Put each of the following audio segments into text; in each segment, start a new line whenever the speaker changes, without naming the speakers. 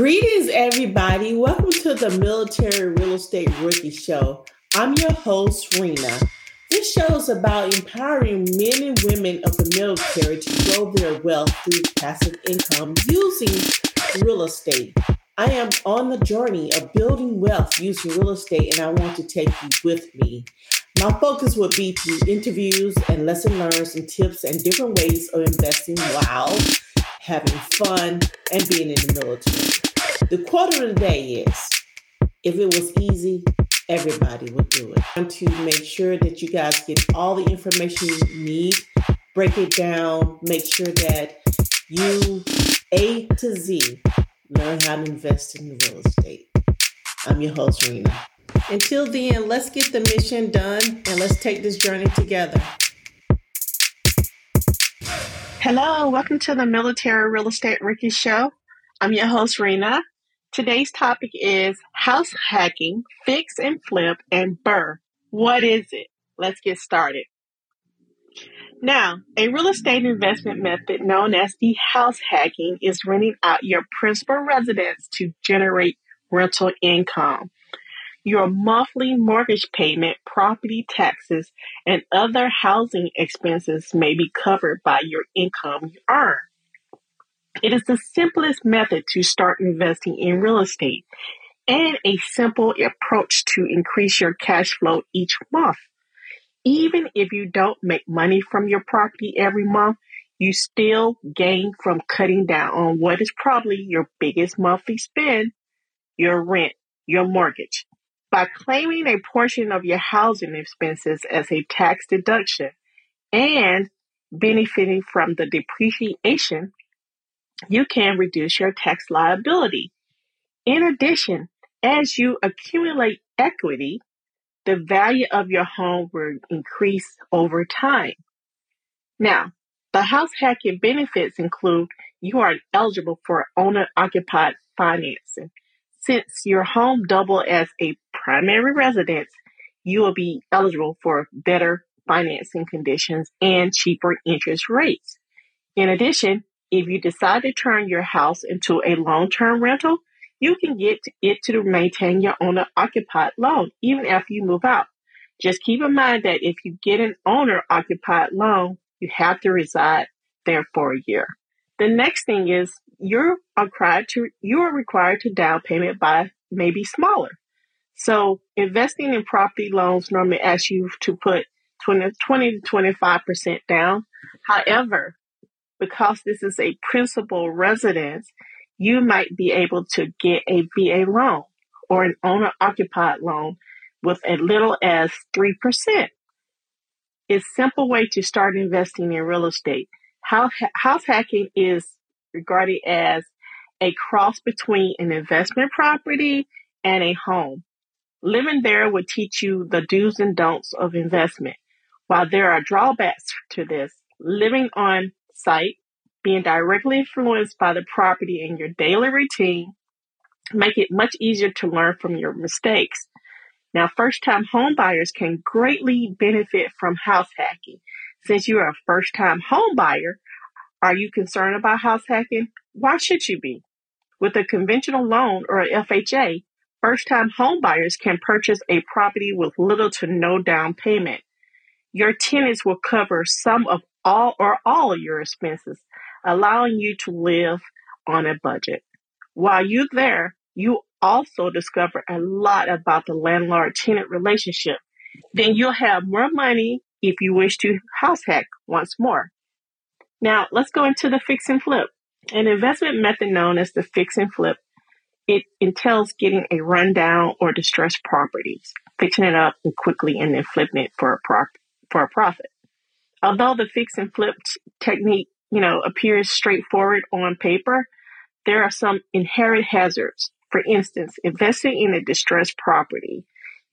Greetings, everybody. Welcome to the Military Real Estate Rookie Show. I'm your host, Rena. This show is about empowering men and women of the military to grow their wealth through passive income using real estate. I am on the journey of building wealth using real estate, and I want to take you with me. My focus will be through interviews and lesson learns and tips and different ways of investing while having fun and being in the military. The quote of the day is if it was easy, everybody would do it. To make sure that you guys get all the information you need, break it down, make sure that you A to Z learn how to invest in real estate. I'm your host, Rena. Until then, let's get the mission done and let's take this journey together.
Hello, welcome to the Military Real Estate Rookie Show. I'm your host, Rena. Today's topic is house hacking, fix and flip, and BRRRR. What is it? Let's get started. Now, a real estate investment method known as the house hacking is renting out your principal residence to generate rental income. Your monthly mortgage payment, property taxes, and other housing expenses may be covered by your income you earn. It is the simplest method to start investing in real estate and a simple approach to increase your cash flow each month. Even if you don't make money from your property every month, you still gain from cutting down on what is probably your biggest monthly spend, your rent, your mortgage. By claiming a portion of your housing expenses as a tax deduction and benefiting from the depreciation, you can reduce your tax liability. In addition, as you accumulate equity, the value of your home will increase over time. Now, the house hacking benefits include you are eligible for owner occupied financing. Since your home double as a primary residence, you will be eligible for better financing conditions and cheaper interest rates. In addition, if you decide to turn your house into a long-term rental, you can get it to maintain your owner occupied loan even after you move out. Just keep in mind that if you get an owner occupied loan, you have to reside there for a year. The next thing is you're required to you are required to down payment by maybe smaller. So investing in property loans normally asks you to put 20, 20 to 25% down. However, because this is a principal residence, you might be able to get a VA loan or an owner occupied loan with as little as 3%. It's a simple way to start investing in real estate. House, house hacking is regarded as a cross between an investment property and a home. Living there will teach you the do's and don'ts of investment. While there are drawbacks to this, living on site, being directly influenced by the property in your daily routine, make it much easier to learn from your mistakes. Now, first time home buyers can greatly benefit from house hacking. Since you are a first time home buyer, are you concerned about house hacking? Why should you be? With a conventional loan or a FHA, first time home buyers can purchase a property with little to no down payment. Your tenants will cover some of all or all your expenses, allowing you to live on a budget. While you're there, you also discover a lot about the landlord tenant relationship. Then you'll have more money if you wish to house hack once more. Now let's go into the fix and flip. An investment method known as the fix and flip. It entails getting a rundown or distressed properties, fixing it up and quickly and then flipping it for a prop, for a profit. Although the fix and flip technique, you know, appears straightforward on paper, there are some inherent hazards. For instance, investing in a distressed property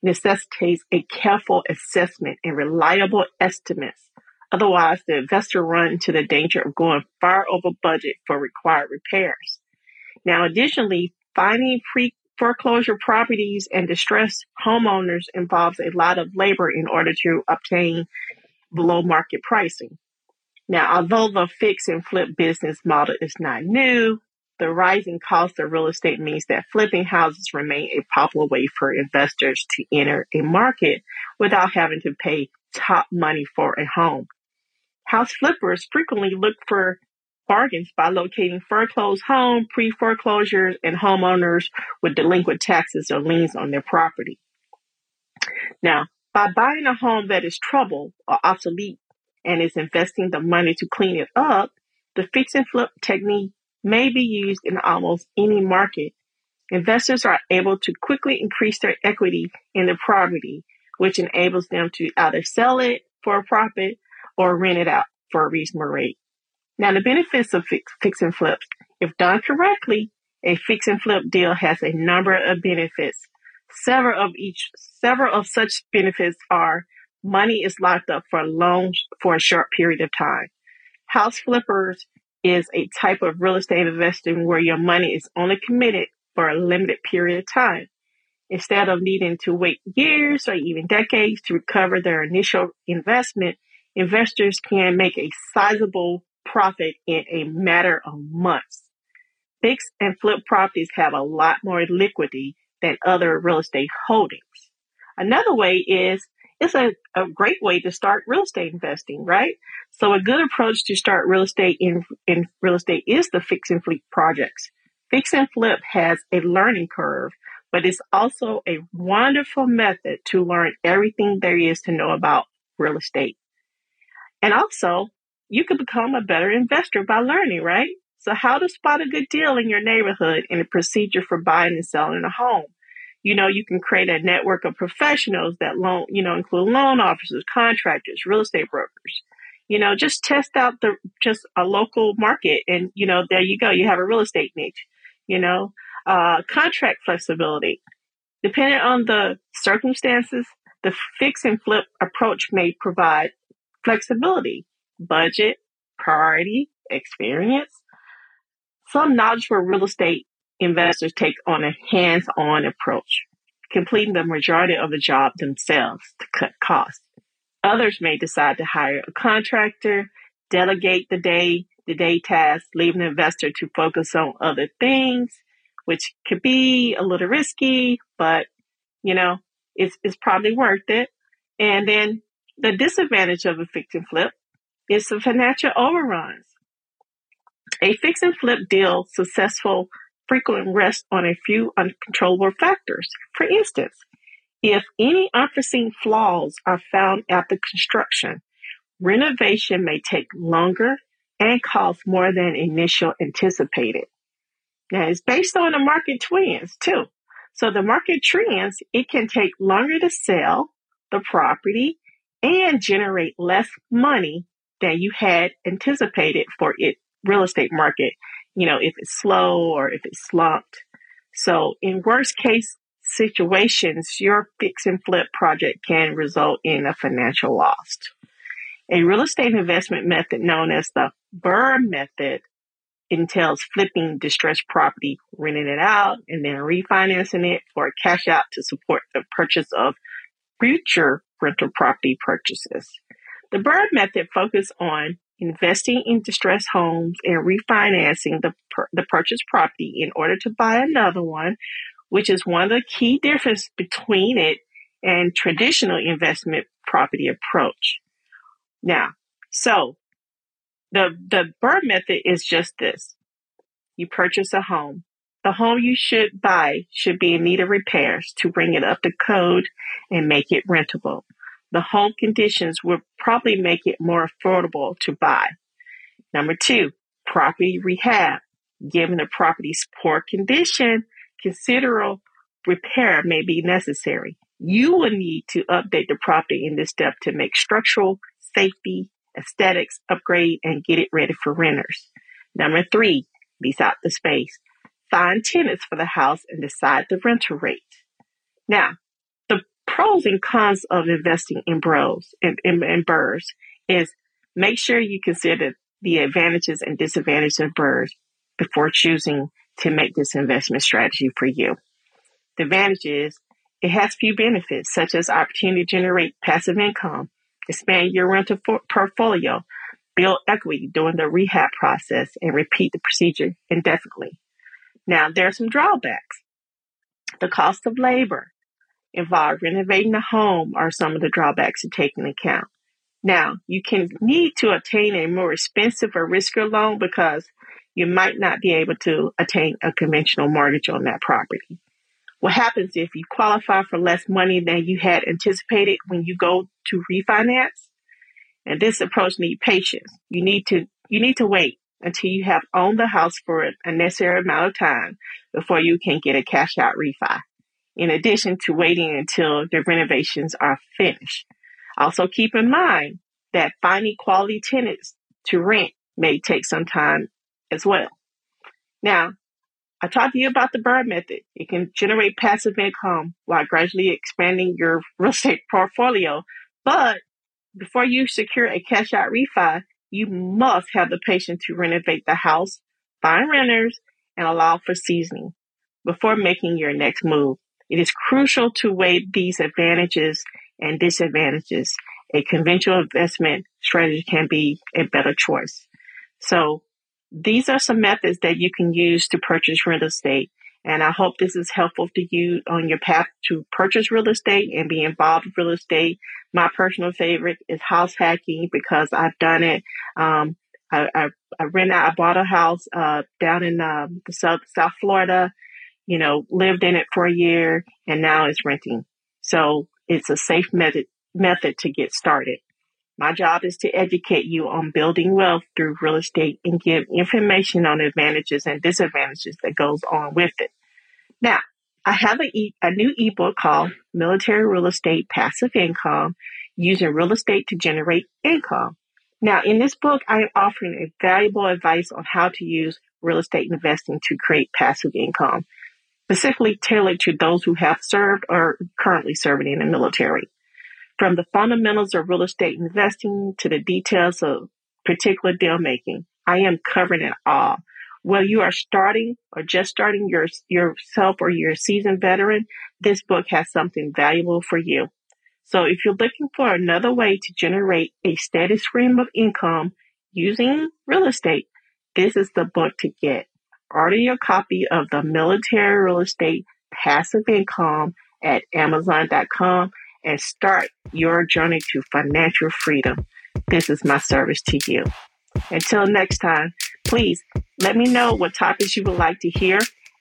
necessitates a careful assessment and reliable estimates. Otherwise, the investor runs into the danger of going far over budget for required repairs. Now, additionally, finding pre foreclosure properties and distressed homeowners involves a lot of labor in order to obtain below market pricing. Now, although the fix and flip business model is not new, the rising cost of real estate means that flipping houses remain a popular way for investors to enter a market without having to pay top money for a home. House flippers frequently look for bargains by locating foreclosed home, pre-foreclosures, and homeowners with delinquent taxes or liens on their property. Now, by buying a home that is troubled or obsolete and is investing the money to clean it up, the fix and flip technique may be used in almost any market. Investors are able to quickly increase their equity in the property, which enables them to either sell it for a profit or rent it out for a reasonable rate. Now, the benefits of fix, fix and flips, if done correctly, a fix and flip deal has a number of benefits. Several of each, several of such benefits are money is locked up for a long, for a short period of time. House flippers is a type of real estate investing where your money is only committed for a limited period of time. Instead of needing to wait years or even decades to recover their initial investment, investors can make a sizable profit in a matter of months. Fix and flip properties have a lot more liquidity than other real estate holdings. Another way is it's a, a great way to start real estate investing, right? So a good approach to start real estate in, in real estate is the fix and flip projects. Fix and flip has a learning curve, but it's also a wonderful method to learn everything there is to know about real estate. And also, you can become a better investor by learning, right? So how to spot a good deal in your neighborhood and a procedure for buying and selling a home you know, you can create a network of professionals that loan, you know, include loan officers, contractors, real estate brokers. You know, just test out the just a local market, and you know, there you go. You have a real estate niche. You know, uh, contract flexibility. Depending on the circumstances, the fix and flip approach may provide flexibility, budget, priority, experience. Some knowledge for real estate investors take on a hands-on approach, completing the majority of the job themselves to cut costs. Others may decide to hire a contractor, delegate the day the day tasks, leaving the investor to focus on other things, which could be a little risky, but you know, it's it's probably worth it. And then the disadvantage of a fix and flip is the financial overruns. A fix and flip deal successful frequently rests on a few uncontrollable factors. For instance, if any unforeseen flaws are found after construction, renovation may take longer and cost more than initial anticipated. Now it's based on the market trends too. So the market trends, it can take longer to sell the property and generate less money than you had anticipated for it real estate market you know, if it's slow or if it's slumped. So in worst case situations, your fix and flip project can result in a financial loss. A real estate investment method known as the BRRRR method entails flipping distressed property, renting it out, and then refinancing it for a cash out to support the purchase of future rental property purchases. The BRRRR method focuses on investing in distressed homes and refinancing the, the purchased property in order to buy another one, which is one of the key differences between it and traditional investment property approach. Now, so the, the BRRRR method is just this. You purchase a home. The home you should buy should be in need of repairs to bring it up to code and make it rentable the home conditions will probably make it more affordable to buy. Number two, property rehab. Given the property's poor condition, considerable repair may be necessary. You will need to update the property in this step to make structural, safety, aesthetics upgrade and get it ready for renters. Number three, lease out the space. Find tenants for the house and decide the rental rate. Now, pros and cons of investing in bros and in, in, in BRRRRs is make sure you consider the advantages and disadvantages of birds before choosing to make this investment strategy for you. The advantage is it has few benefits such as opportunity to generate passive income, expand your rental for- portfolio, build equity during the rehab process, and repeat the procedure indefinitely. Now, there are some drawbacks. The cost of labor involved renovating the home are some of the drawbacks to take into account. Now, you can need to obtain a more expensive or riskier loan because you might not be able to attain a conventional mortgage on that property. What happens if you qualify for less money than you had anticipated when you go to refinance? And this approach needs patience. You need to you need to wait until you have owned the house for a necessary amount of time before you can get a cash out refi. In addition to waiting until the renovations are finished. Also keep in mind that finding quality tenants to rent may take some time as well. Now, I talked to you about the BRRRR method. It can generate passive income while gradually expanding your real estate portfolio. But before you secure a cash out refi, you must have the patience to renovate the house, find renters, and allow for seasoning before making your next move. It is crucial to weigh these advantages and disadvantages. A conventional investment strategy can be a better choice. So these are some methods that you can use to purchase real estate. And I hope this is helpful to you on your path to purchase real estate and be involved with real estate. My personal favorite is house hacking because I've done it. Um, I, I, I rent out, I bought a house, uh, down in, um, the South, South Florida, you know, lived in it for a year and now it's renting. So it's a safe method, method to get started. My job is to educate you on building wealth through real estate and give information on advantages and disadvantages that goes on with it. Now, I have a, e- a new ebook called Military Real Estate Passive Income using real estate to generate income. Now, in this book, I am offering valuable advice on how to use real estate investing to create passive income, specifically tailored to those who have served or currently serving in the military. From the fundamentals of real estate investing to the details of particular deal making, I am covering it all. Whether you are starting or just starting your, yourself or you're a seasoned veteran, this book has something valuable for you. So if you're looking for another way to generate a steady stream of income using real estate, this is the book to get. Order your copy of the Military Real Estate Passive Income at Amazon.com and start your journey to financial freedom. This is my service to you. Until next time, please let me know what topics you would like to hear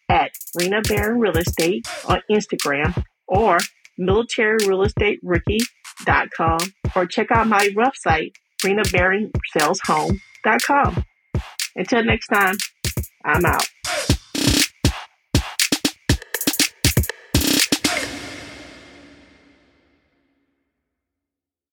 at Rena Barron Real Estate on Instagram or militaryrealestaterookie.com or check out my website, renabarronsaleshome.com. Until next time, I'm out.